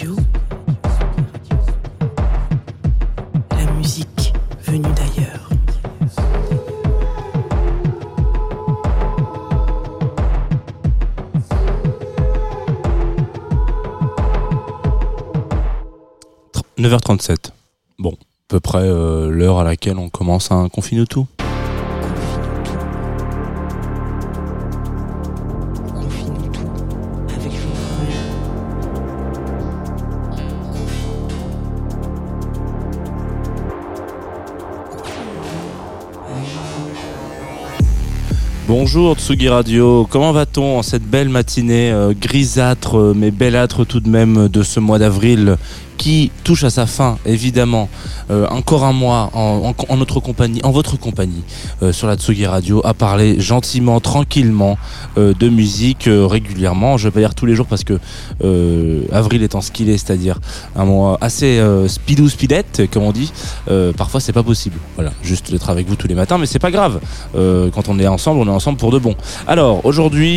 La musique venue d'ailleurs. – 9h37. Bon, à peu près euh, l'heure à laquelle on commence un confine tout. Bonjour Tsugi Radio, comment va-t-on en cette belle matinée euh, grisâtre euh, mais bellâtre tout de même euh, de ce mois d'avril? Qui touche à sa fin évidemment Euh, encore un mois en, en- en notre compagnie, en votre compagnie euh, sur la Tsugi Radio à parler gentiment, tranquillement euh, de musique euh, régulièrement. Je vais pas dire tous les jours parce que euh, avril étant ce qu'il est, c'est-à-dire un mois assez euh, speedou speedette comme on dit, parfois c'est pas possible. Voilà, juste d'être avec vous tous les matins, mais c'est pas grave. Quand on est ensemble, on est ensemble pour de bon. Alors aujourd'hui,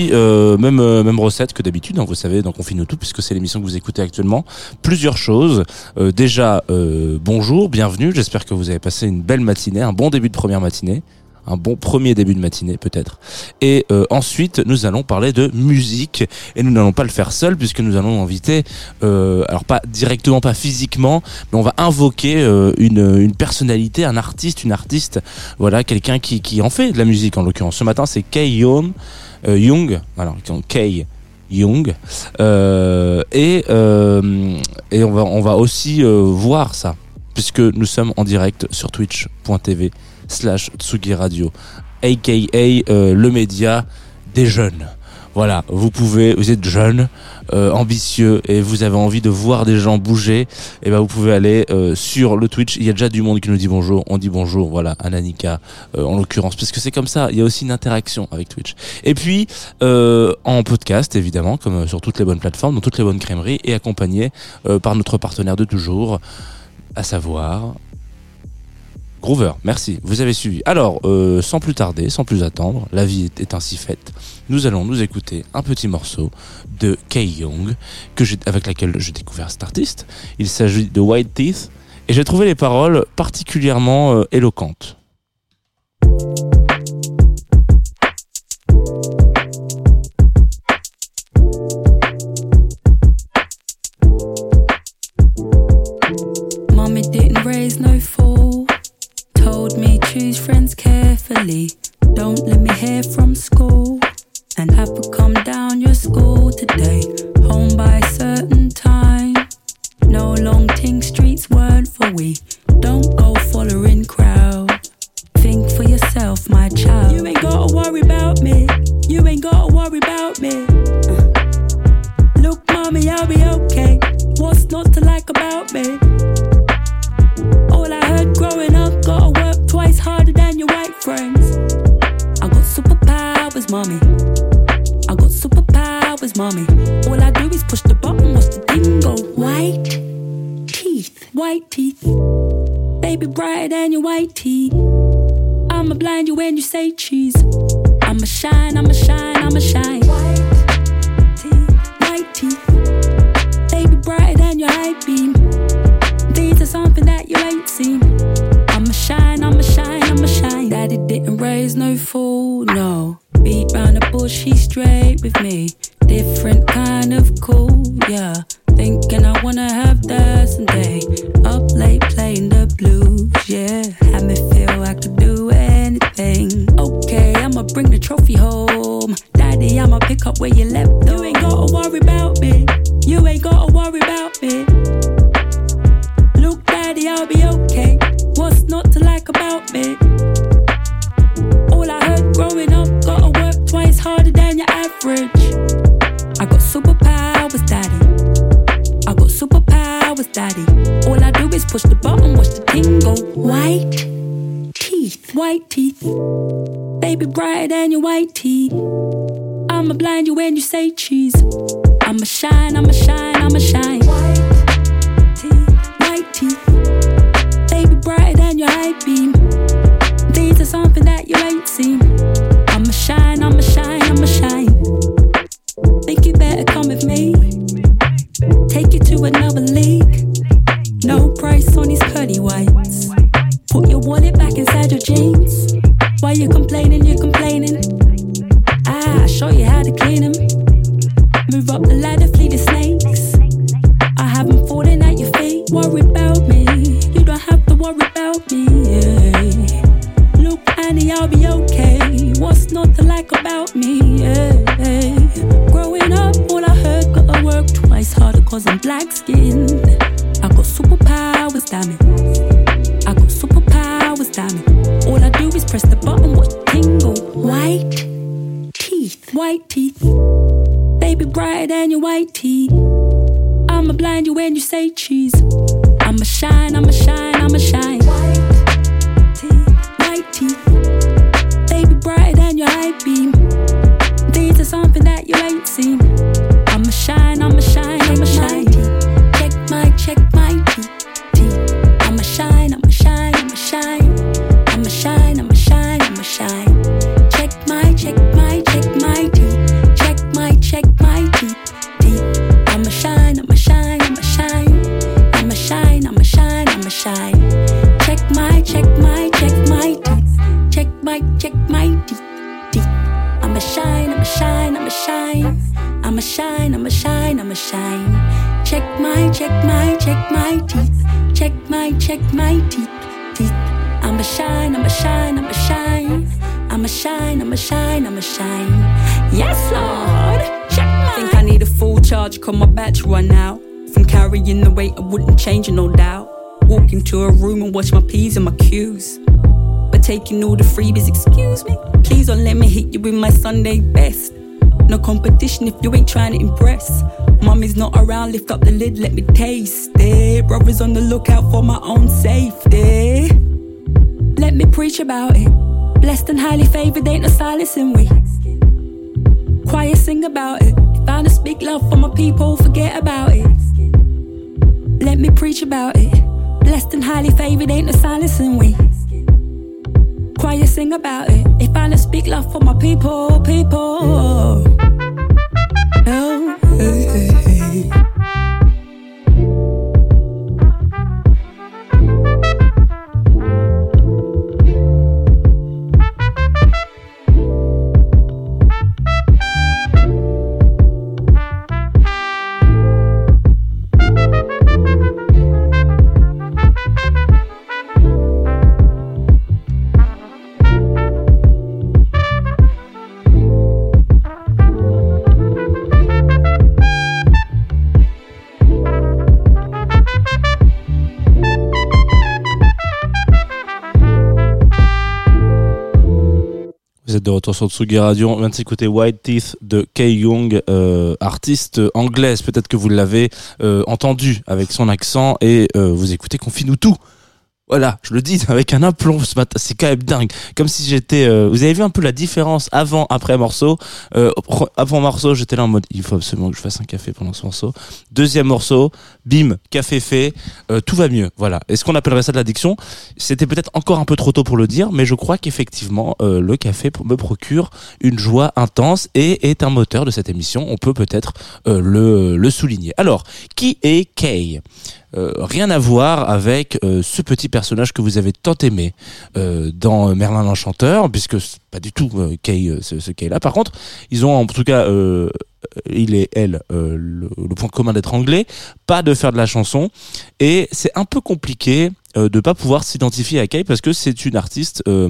même même recette que d'habitude, hein, vous savez, dans Confine tout, puisque c'est l'émission que vous écoutez actuellement. Plusieurs choses. Euh, déjà, euh, bonjour, bienvenue. J'espère que vous avez passé une belle matinée, un bon début de première matinée. Un bon premier début de matinée peut-être. Et euh, ensuite, nous allons parler de musique. Et nous n'allons pas le faire seul puisque nous allons inviter, alors pas directement, pas physiquement, mais on va invoquer une, personnalité, un artiste, une artiste, voilà, quelqu'un qui, en fait de la musique en l'occurrence. Ce matin, c'est Kay Young, Young, alors Kay Young, euh, et euh, et on va on va aussi euh, voir ça puisque nous sommes en direct sur twitch.tv slash Tsugi Radio, aka euh, le média des jeunes. Voilà, vous pouvez, vous êtes jeune, euh, ambitieux et vous avez envie de voir des gens bouger, et ben vous pouvez aller euh, sur le Twitch. Il y a déjà du monde qui nous dit bonjour. On dit bonjour, voilà, à Nanika euh, en l'occurrence, parce que c'est comme ça. Il y a aussi une interaction avec Twitch. Et puis en podcast évidemment, comme sur toutes les bonnes plateformes, dans toutes les bonnes crèmeries, et accompagné par notre partenaire de toujours, à savoir Groover, merci, vous avez suivi. Alors, euh, sans plus tarder, sans plus attendre, la vie est, ainsi faite. Nous allons nous écouter un petit morceau de Kay Young, avec laquelle j'ai découvert cet artiste. Il s'agit de White Teeth, et j'ai trouvé les paroles particulièrement euh, éloquentes. Choose friends carefully. Don't let me hear from school. And have to come down your school today. Home by a certain time. No long ting streets weren't for we. High beam. These are something that you ain't seen. I'ma shine, I'ma shine, I'ma shine. Daddy didn't raise no fool, no. Beat round the bush, he's straight with me. Different kind of cool, white teeth. I'ma blind you when you say cheese. I'ma shine, I'ma shine, I'ma shine. White teeth, white teeth. Baby, brighter than your high beam. These are something that you ain't seen. I'ma shine, I'ma shine, I'ma shine. Think you better come with me. Take you to another it. I got superpowers, it. All I do is press the button, watch tingle. White teeth, white teeth. Baby, brighter than your white teeth. I'ma blind you when you say cheese. I'ma shine, I'ma shine, I'ma shine. I'ma shine, I'ma shine. I'ma shine, I'ma shine, I'ma shine. Check my, check my, check my teeth. Check my, check my teeth, teeth. I'ma shine, I'ma shine, I'ma shine. I'ma shine, I'ma shine, I'ma shine. Yes, Lord. Check my. Think I need a full charge, cause my battery run out. From carrying the weight, I wouldn't change it, no doubt. Walk into a room and watch my P's and my Q's. Taking all the freebies, excuse me. Please don't let me hit you with my Sunday best. No competition if you ain't trying to impress. Mommy's not around, lift up the lid, let me taste it. Brothers on the lookout for my own safety. Let me preach about it. Blessed and highly favored, ain't no silencing we. Quiet, sing about it. I don't speak love for my people, forget about it. Let me preach about it. Blessed and highly favored, ain't no silencing we. Choir sing about it. If I don't speak love for my people, people. Oh, hey, hey. Sur Tsugi Radio. On vient de s'écouter White Teeth de Kay Young, euh, artiste anglaise. Peut-être que vous l'avez euh, entendu avec son accent et euh, vous écoutez Confine-nous tout. Voilà, je le dis avec un aplomb ce matin, c'est quand même dingue. Comme si j'étais. euh, vous avez vu un peu la différence avant, après morceau? Euh, avant morceau, j'étais là en mode, il faut absolument que je fasse un café pendant ce morceau. Deuxième morceau, bim, café fait, euh, tout va mieux. Voilà. Est-ce qu'on appellerait ça de l'addiction C'était peut-être encore un peu trop tôt pour le dire, mais je crois qu'effectivement, euh, le café me procure une joie intense et est un moteur de cette émission. On peut peut-être euh, le, le souligner. Alors, qui est Kay? Rien à voir avec euh, ce petit personnage que vous avez tant aimé euh, dans Merlin l'Enchanteur, puisque pas du tout euh, Kay, euh, ce, ce Kay-là. Par contre, ils ont en tout cas, euh, il et elle, euh, le, le point commun d'être anglais, pas de faire de la chanson, et c'est un peu compliqué euh, de pas pouvoir s'identifier à Kay parce que c'est une artiste. euh,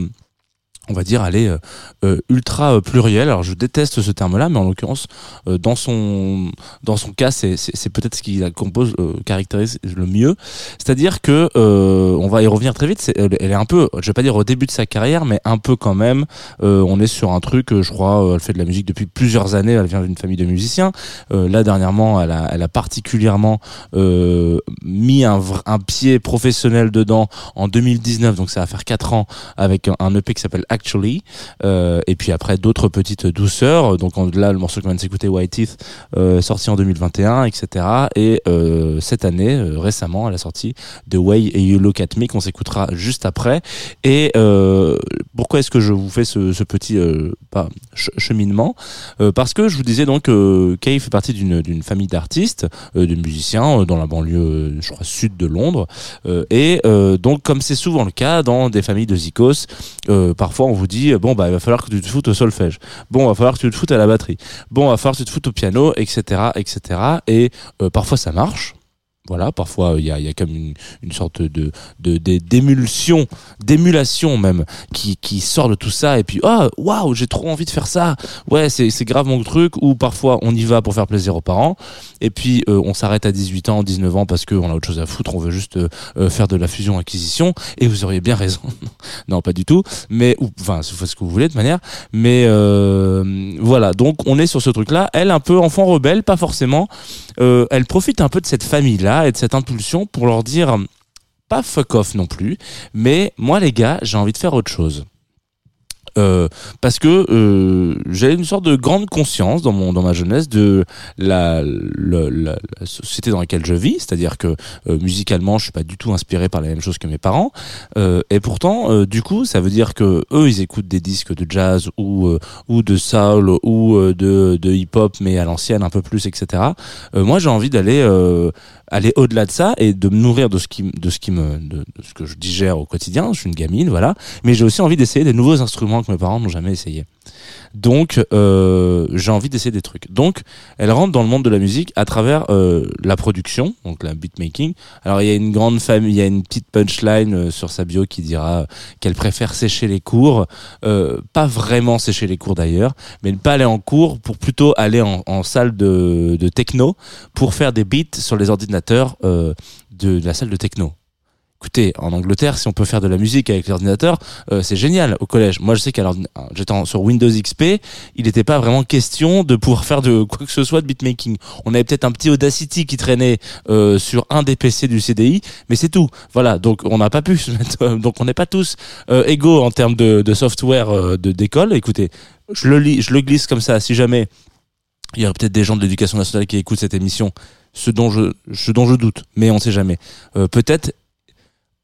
on va dire, est euh, euh, ultra euh, plurielle. Alors je déteste ce terme-là, mais en l'occurrence, euh, dans son dans son cas, c'est peut-être ce qui la compose, euh, caractérise le mieux. C'est-à-dire que euh, on va y revenir très vite. Elle, est un peu, je vais pas dire au début de sa carrière, mais un peu quand même. On est sur un truc, je crois, elle fait de la musique depuis plusieurs années. Elle vient d'une famille de musiciens. Là dernièrement, elle a elle a particulièrement mis un un pied professionnel dedans en 2019. Donc ça va faire quatre ans avec un, un EP qui s'appelle Actually. Euh, et puis après d'autres petites douceurs. Donc on- là, le morceau qu'on vient de s'écouter, White Teeth, euh, sorti en 2021, etc. Et euh, cette année, euh, récemment, elle a sorti The Way You Look At Me qu'on s'écoutera juste après. Et pourquoi est-ce que je vous fais ce, petit pas, ch- cheminement? Parce que je vous disais donc que Kay fait partie d'une famille d'artistes, de musiciens dans la banlieue, je crois, sud de Londres. Et donc, comme c'est souvent le cas dans des familles de zikos, euh, on vous dit bon bah il va falloir que tu te foutes au solfège. Bon il va falloir que tu te foutes à la batterie. Bon il va falloir que tu te foutes au piano etc etc et euh, parfois ça marche voilà parfois il y a, il y a comme une, sorte de d'émulsion d'émulation même qui sort de tout ça et puis ah waouh j'ai trop envie de faire ça. Ouais c'est grave mon truc. Ou parfois on y va pour faire plaisir aux parents. Et puis euh, on s'arrête à 18 ans 19 ans parce qu'on a autre chose à foutre. On veut juste euh, euh, faire de la fusion acquisition. Et vous auriez bien raison. Non pas du tout. Mais enfin vous ce que vous voulez de manière. Mais euh, voilà. Donc on est sur ce truc là elle un peu enfant rebelle pas forcément Euh, elle profite un peu de cette famille là et de cette impulsion pour leur dire pas fuck off non plus mais moi les gars j'ai envie de faire autre chose Euh, parce que euh, j'ai une sorte de grande conscience dans mon dans ma jeunesse de la, le- la, la société dans laquelle je vis, c'est-à-dire que euh, musicalement je suis pas du tout inspiré par la même chose que mes parents, euh, et pourtant euh, du coup ça veut dire que eux ils écoutent des disques de jazz ou euh, ou de soul ou de de hip hop mais à l'ancienne un peu plus etc. Moi j'ai envie d'aller aller au-delà de ça et de me nourrir de ce qui de ce qui me de, de ce que je digère au quotidien. Je suis une gamine voilà, mais j'ai aussi envie d'essayer des nouveaux instruments que mes parents n'ont jamais essayé. Donc, euh, j'ai envie d'essayer des trucs. Donc, elle rentre dans le monde de la musique à travers euh, la production, donc la beatmaking. Alors, il y a une grande famille, il y petite punchline euh, sur sa bio qui dira qu'elle préfère sécher les cours, pas vraiment sécher les cours d'ailleurs, mais ne pas aller en cours pour plutôt aller en, salle de, techno pour faire des beats sur les ordinateurs de la salle de techno. Écoutez, en Angleterre, si on peut faire de la musique avec l'ordinateur, euh, c'est génial au collège. Moi, je sais qu'alors j'étais en- sur Windows XP, il n'était pas vraiment question de pouvoir faire de quoi que ce soit de beatmaking. On avait peut-être un petit Audacity qui traînait euh, sur un des PC du CDI, mais c'est tout. Voilà, donc on n'a pas pu se mettre. euh, donc on n'est pas tous euh, égaux en termes de, de software euh, de d'école. Écoutez, je le lis, je le glisse comme ça. Si jamais il y a peut-être des gens de l'éducation nationale qui écoutent cette émission, ce dont je, ce dont je doute, mais on sait jamais. Euh, peut-être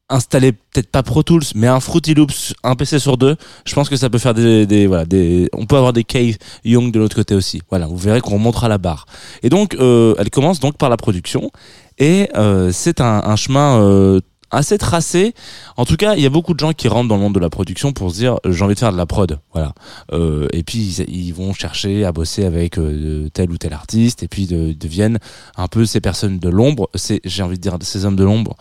installer peut-être pas Pro Tools mais un Fruity Loops un PC sur deux je pense que ça peut faire des, voilà des on peut avoir des Cave Young de l'autre côté aussi. Voilà vous verrez qu'on montrera la barre. Et donc euh, elle commence donc par la production. Et euh, c'est un, un chemin euh, assez tracé. En tout cas il y a beaucoup de gens qui rentrent dans le monde de la production pour se dire euh, j'ai envie de faire de la prod. Voilà. Euh, et puis ils, vont chercher à bosser avec euh, tel ou tel artiste et puis de- deviennent un peu ces personnes de l'ombre. C'est j'ai envie de dire ces hommes de l'ombre.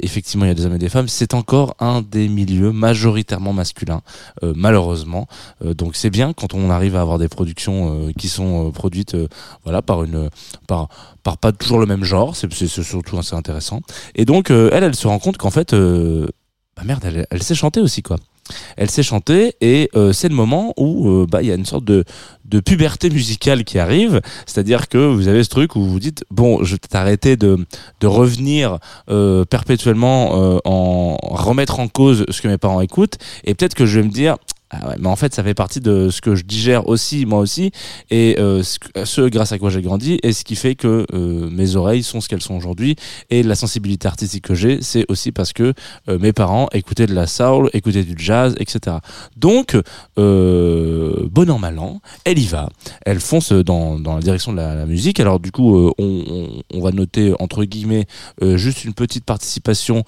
Effectivement il y a des hommes et des femmes. C'est encore un des milieux majoritairement masculins malheureusement. Donc c'est bien quand on arrive à avoir des productions qui sont produites voilà par une par par pas toujours le même genre. C'est surtout assez intéressant. Et donc elle se rend compte qu'en fait euh, bah merde elle, sait chanter aussi quoi. Elle sait chanter et euh, c'est le moment où euh, bah il y a une sorte de de puberté musicale qui arrive, c'est-à-dire que vous avez ce truc où vous dites bon, je vais peut-être arrêter de de revenir perpétuellement en remettre en cause ce que mes parents écoutent. Et peut-être que je vais me dire ah mais en fait, ça fait partie de ce que je digère aussi, moi aussi, et euh, ce, grâce à quoi j'ai grandi, et ce qui fait que euh, mes oreilles sont ce qu'elles sont aujourd'hui, et la sensibilité artistique que j'ai, c'est aussi parce que euh, mes parents écoutaient de la soul, écoutaient du jazz, etc. Donc, bon an mal an, elle y va, elle fonce dans, dans la direction de la, musique. Alors du coup, on, va noter entre guillemets juste une petite participation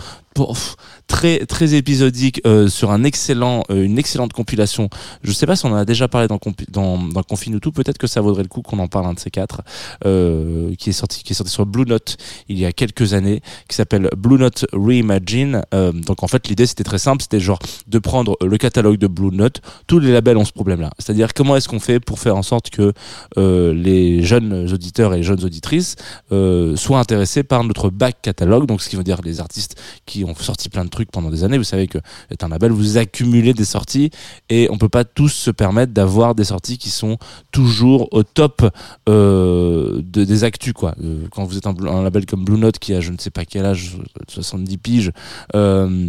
très très épisodique euh, sur un excellent euh, une excellente compilation. Je sais pas si on en a déjà parlé dans dans, dans Confine ou tout. Peut-être que ça vaudrait le coup qu'on en parle un de ces quatre, euh, qui est sorti qui est sorti sur Blue Note il y a quelques années, qui s'appelle Blue Note Reimagine. Euh, donc en fait l'idée c'était très simple, c'était genre de prendre le catalogue de Blue Note. Tous les labels ont ce problème-là, c'est-à-dire comment est-ce qu'on fait pour faire en sorte que euh, les jeunes auditeurs et les jeunes auditrices euh, soient intéressés par notre back catalogue, donc ce qui veut dire les artistes qui ont sorti plein de trucs pendant des années. Vous savez que est un label, vous accumulez des sorties et on peut pas tous se permettre d'avoir des sorties qui sont toujours au top euh, de, des actus quoi. Euh, quand vous êtes un, label comme Blue Note qui a je ne sais pas quel âge, 70 piges. Euh,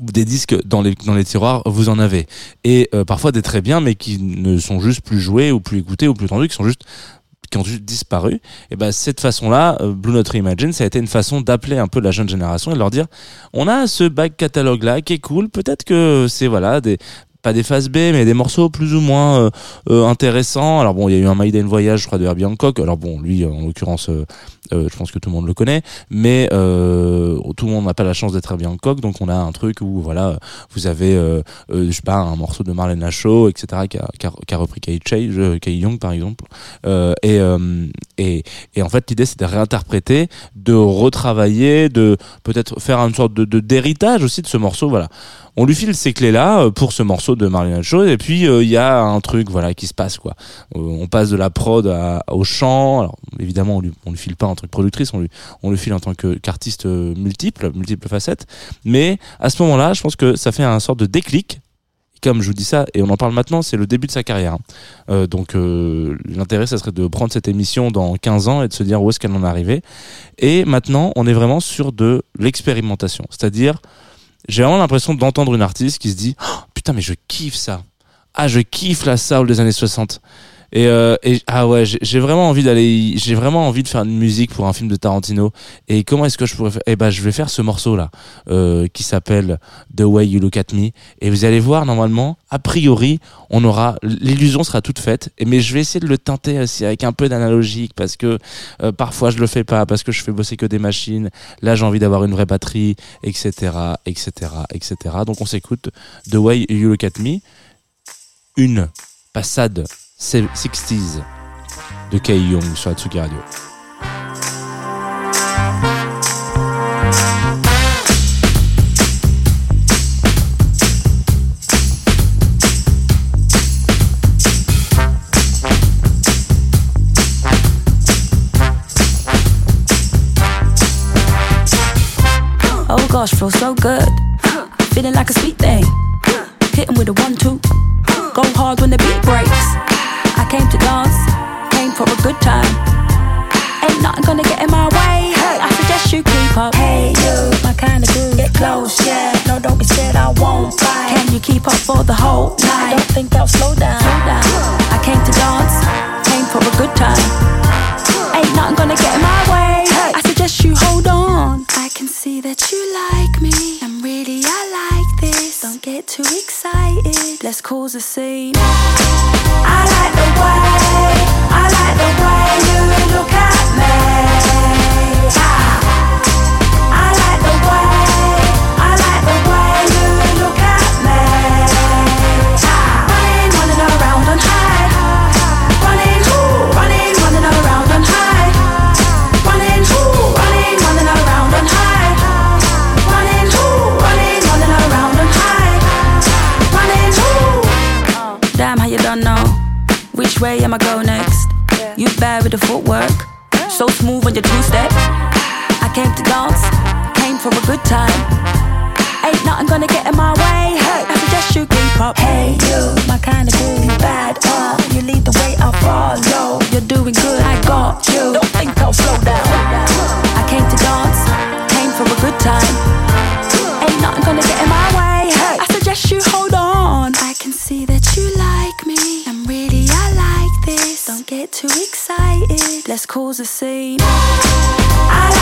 des disques dans les tiroirs vous en avez et parfois des très bien mais qui ne sont juste plus joués ou plus écoutés ou plus tendus qui sont juste qui ont juste disparu et ben cette façon là Blue Note Reimagine ça a été une façon d'appeler un peu la jeune génération et de leur dire on a ce back catalogue là qui est cool peut-être que c'est voilà des pas des phases B mais des morceaux plus ou moins euh, euh, intéressants. Alors bon il y a eu un Maiden Voyage je crois de Herbie Hancock. Alors bon lui en l'occurrence euh, euh, je pense que tout le monde le connaît mais euh, tout le monde n'a pas la chance d'être Herbie Hancock donc on a un truc où voilà vous avez euh, je sais pas un morceau de Marlena Shaw etc qui a, qui a, qui a repris Kay, Kay Young par exemple. Et, et en fait l'idée c'est de réinterpréter de retravailler de peut-être faire une sorte de d'héritage aussi de ce morceau voilà. On lui file ces clés là pour ce morceau de Marlena Shaw et puis il y a un truc voilà qui se passe quoi. On passe de la prod à- au chant. Évidemment on lui on lui file pas en productrice on le file en tant qu'artiste euh, multiple multiples facettes mais à ce moment-là je pense que ça fait un sorte de déclic comme je vous dis ça, et on en parle maintenant, c'est le début de sa carrière. hein. Euh, donc euh, l'intérêt, ça serait de prendre cette émission dans 15 ans et de se dire où est-ce qu'elle en est arrivée. Et maintenant, on est vraiment sur de l'expérimentation. C'est-à-dire, j'ai vraiment l'impression d'entendre une artiste qui se dit Oh, Putain, mais je kiffe ça. Ah, je kiffe la soul des années 60. Et, euh, et ah ouais, j'ai vraiment envie d'aller, j'ai vraiment envie de faire une musique pour un film de Tarantino. Et comment est-ce que je pourrais faire Eh ben, je vais faire ce morceau là, euh, qui s'appelle The Way You Look at Me. Et vous allez voir, normalement, a priori, on aura l'illusion sera toute faite. Mais je vais essayer de le teinter aussi avec un peu d'analogique parce que euh, parfois je le fais pas parce que je fais bosser que des machines. Là, j'ai envie d'avoir une vraie batterie, etc., etc., etc. Donc on s'écoute The Way You Look at Me, une passade 60s de Kay Young sur Atsugi Radio. Oh gosh, feels so good. Feeling like a sweet thing. Hitting with a one two. Go hard when the beat breaks. Came to dance, came for a good time. Ain't nothing gonna get in my way. I suggest you keep up. Hey you, my kind of groove. Get close, yeah. No, don't be scared, I won't fight. Can you keep up for the whole night? I don't think I'll slow down. Go next? You bad with the footwork, so smooth on your two step. I came to dance, came for a good time. Ain't nothing gonna get in my way. Hey, I suggest you keep up. Hey, you, my kind of groove, you bad. Uh, you lead the way, I follow. You're doing good, I got you. Don't think I'll slow down. I came to dance, came for a good time. Ain't nothing gonna get in my way. Hey, I suggest you Let's cause a scene. I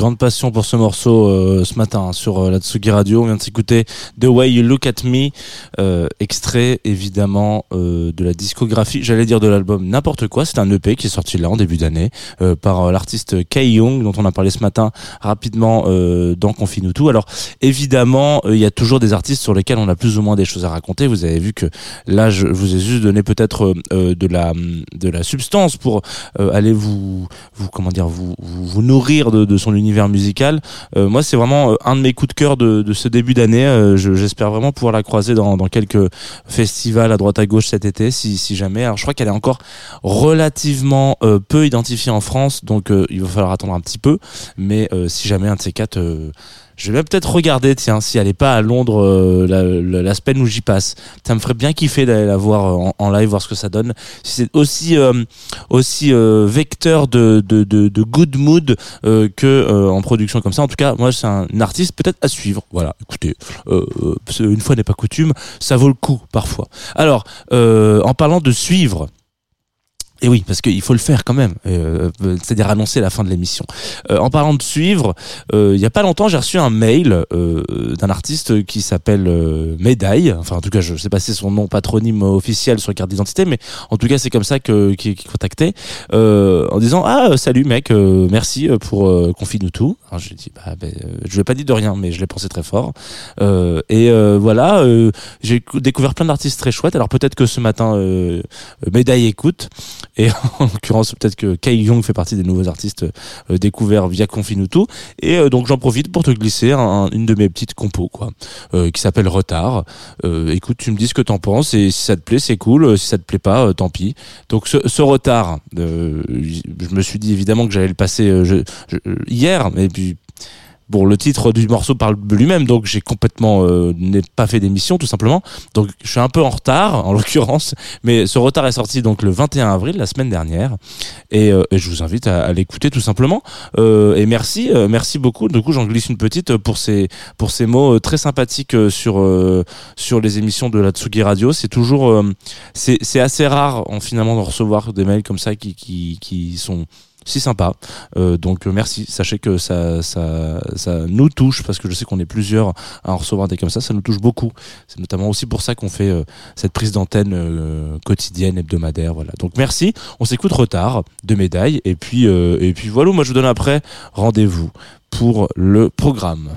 grande passion pour ce morceau euh, ce matin hein, sur euh, la Tsugi Radio. On vient de s'écouter The Way You Look at Me, euh, extrait évidemment de la discographie, j'allais dire de l'album N'importe quoi. C'est un EP qui est sorti là en début d'année par l'artiste Kay Young dont on a parlé ce matin rapidement dans Confine tout. Alors évidemment, il y a toujours des artistes sur lesquels on a plus ou moins des choses à raconter. Vous avez vu que là, je vous ai juste donné peut-être de la de la substance pour aller vous vous comment dire vous vous, nourrir de son univers musical. Euh, moi, c'est vraiment euh, un de mes coups de cœur de, ce début d'année. Euh, je- J'espère vraiment pouvoir la croiser dans, quelques festivals à droite à gauche cet été, si, jamais. Alors, je crois qu'elle est encore relativement peu identifiée en France, donc il va falloir attendre un petit peu. Mais si jamais un de ces quatre je vais peut-être regarder, tiens, si elle est pas à Londres euh, la, la, la semaine où j'y passe. Ça me ferait bien kiffer d'aller la voir euh, en, en live, voir ce que ça donne. Si c'est aussi euh, aussi euh, vecteur de, de, de, de good mood euh, que euh, en production comme ça. En tout cas, moi, c'est un, artiste peut-être à suivre. Voilà, écoutez, une fois n'est pas coutume, ça vaut le coup parfois. Alors, en parlant de suivre. Et oui, parce qu'il faut le faire quand même, euh, euh, c'est-à-dire annoncer la fin de l'émission. Euh, en parlant de suivre, euh, il y a pas longtemps, j'ai reçu un mail euh, d'un artiste qui s'appelle euh, Médaille. Enfin, en tout cas, je sais pas si c'est son nom patronyme officiel sur la carte d'identité, mais en tout cas, c'est comme ça que qui, qui contactait en disant ah salut mec, merci pour euh, confie-nous tout. Alors, je dit bah, ben, je lui ai pas dit de rien, mais je l'ai pensé très fort. Et voilà, j'ai cou- découvert plein d'artistes très chouettes. Alors peut-être que ce matin, Médaille écoute. Et en l'occurrence, peut-être que Kai Young fait partie des nouveaux artistes euh, découverts via Confinuto. Et euh, donc j'en profite pour te glisser un- une de mes petites compos, quoi, euh, qui s'appelle Retard. Écoute, tu me dis ce que t'en penses et si ça te plaît, c'est cool. Si ça te plaît pas, tant pis. Donc ce, retard, je me suis dit évidemment que j'allais le passer hier, mais puis Bon, le titre du morceau parle lui-même, donc j'ai complètement euh, n'ai pas fait d'émission tout simplement. Donc je suis un peu en retard en l'occurrence, mais ce retard est sorti donc le 21 avril, la semaine dernière, et, euh, je vous invite à, l'écouter tout simplement. Euh, et merci, euh, merci beaucoup. Du coup, j'en glisse une petite pour ces pour ces mots très sympathiques sur sur les émissions de la Tsugi Radio. C'est toujours c'est assez rare en finalement de recevoir des mails comme ça qui qui qui sont si sympa. Euh, donc euh, merci. Sachez que ça, ça, ça nous touche parce que je sais qu'on est plusieurs à en recevoir des comme ça. Ça nous touche beaucoup. C'est notamment aussi pour ça qu'on fait euh, cette prise d'antenne euh, quotidienne, hebdomadaire. Voilà. Donc merci. On s'écoute retard de médailles et puis euh, et puis voilà. Moi je vous donne après rendez-vous pour le programme.